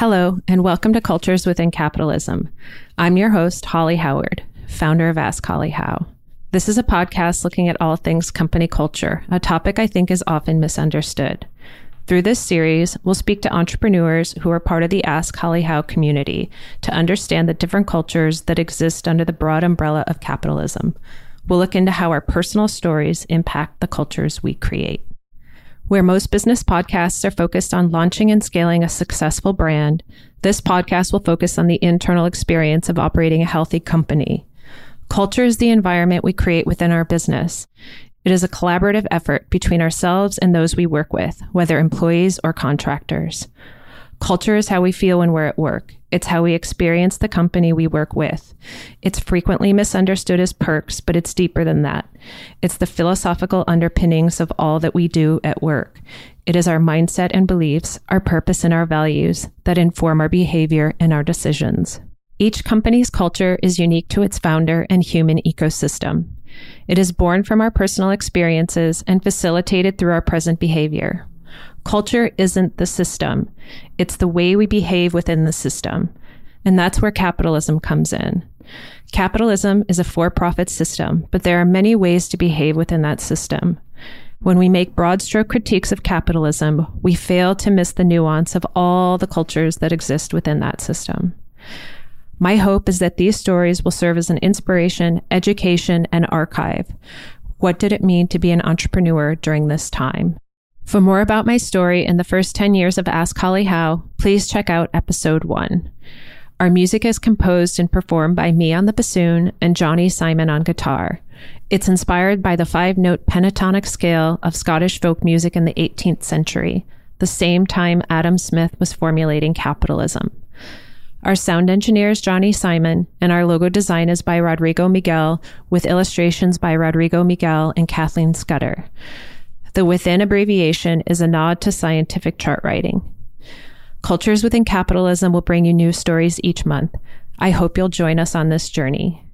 Hello, and welcome to Cultures Within Capitalism. I'm your host, Holly Howard, founder of Ask Holly How. This is a podcast looking at all things company culture, a topic I think is often misunderstood. Through this series, we'll speak to entrepreneurs who are part of the Ask Holly How community to understand the different cultures that exist under the broad umbrella of capitalism. We'll look into how our personal stories impact the cultures we create. Where most business podcasts are focused on launching and scaling a successful brand, this podcast will focus on the internal experience of operating a healthy company. Culture is the environment we create within our business. It is a collaborative effort between ourselves and those we work with, whether employees or contractors. Culture is how we feel when we're at work. It's how we experience the company we work with. It's frequently misunderstood as perks, but it's deeper than that. It's the philosophical underpinnings of all that we do at work. It is our mindset and beliefs, our purpose and our values that inform our behavior and our decisions. Each company's culture is unique to its founder and human ecosystem. It is born from our personal experiences and facilitated through our present behavior. Culture isn't the system. It's the way we behave within the system. And that's where capitalism comes in. Capitalism is a for profit system, but there are many ways to behave within that system. When we make broad stroke critiques of capitalism, we fail to miss the nuance of all the cultures that exist within that system. My hope is that these stories will serve as an inspiration, education, and archive. What did it mean to be an entrepreneur during this time? For more about my story in the first 10 years of Ask Holly How, please check out episode one. Our music is composed and performed by me on the bassoon and Johnny Simon on guitar. It's inspired by the five note pentatonic scale of Scottish folk music in the 18th century, the same time Adam Smith was formulating capitalism. Our sound engineer is Johnny Simon, and our logo design is by Rodrigo Miguel, with illustrations by Rodrigo Miguel and Kathleen Scudder. The within abbreviation is a nod to scientific chart writing. Cultures Within Capitalism will bring you new stories each month. I hope you'll join us on this journey.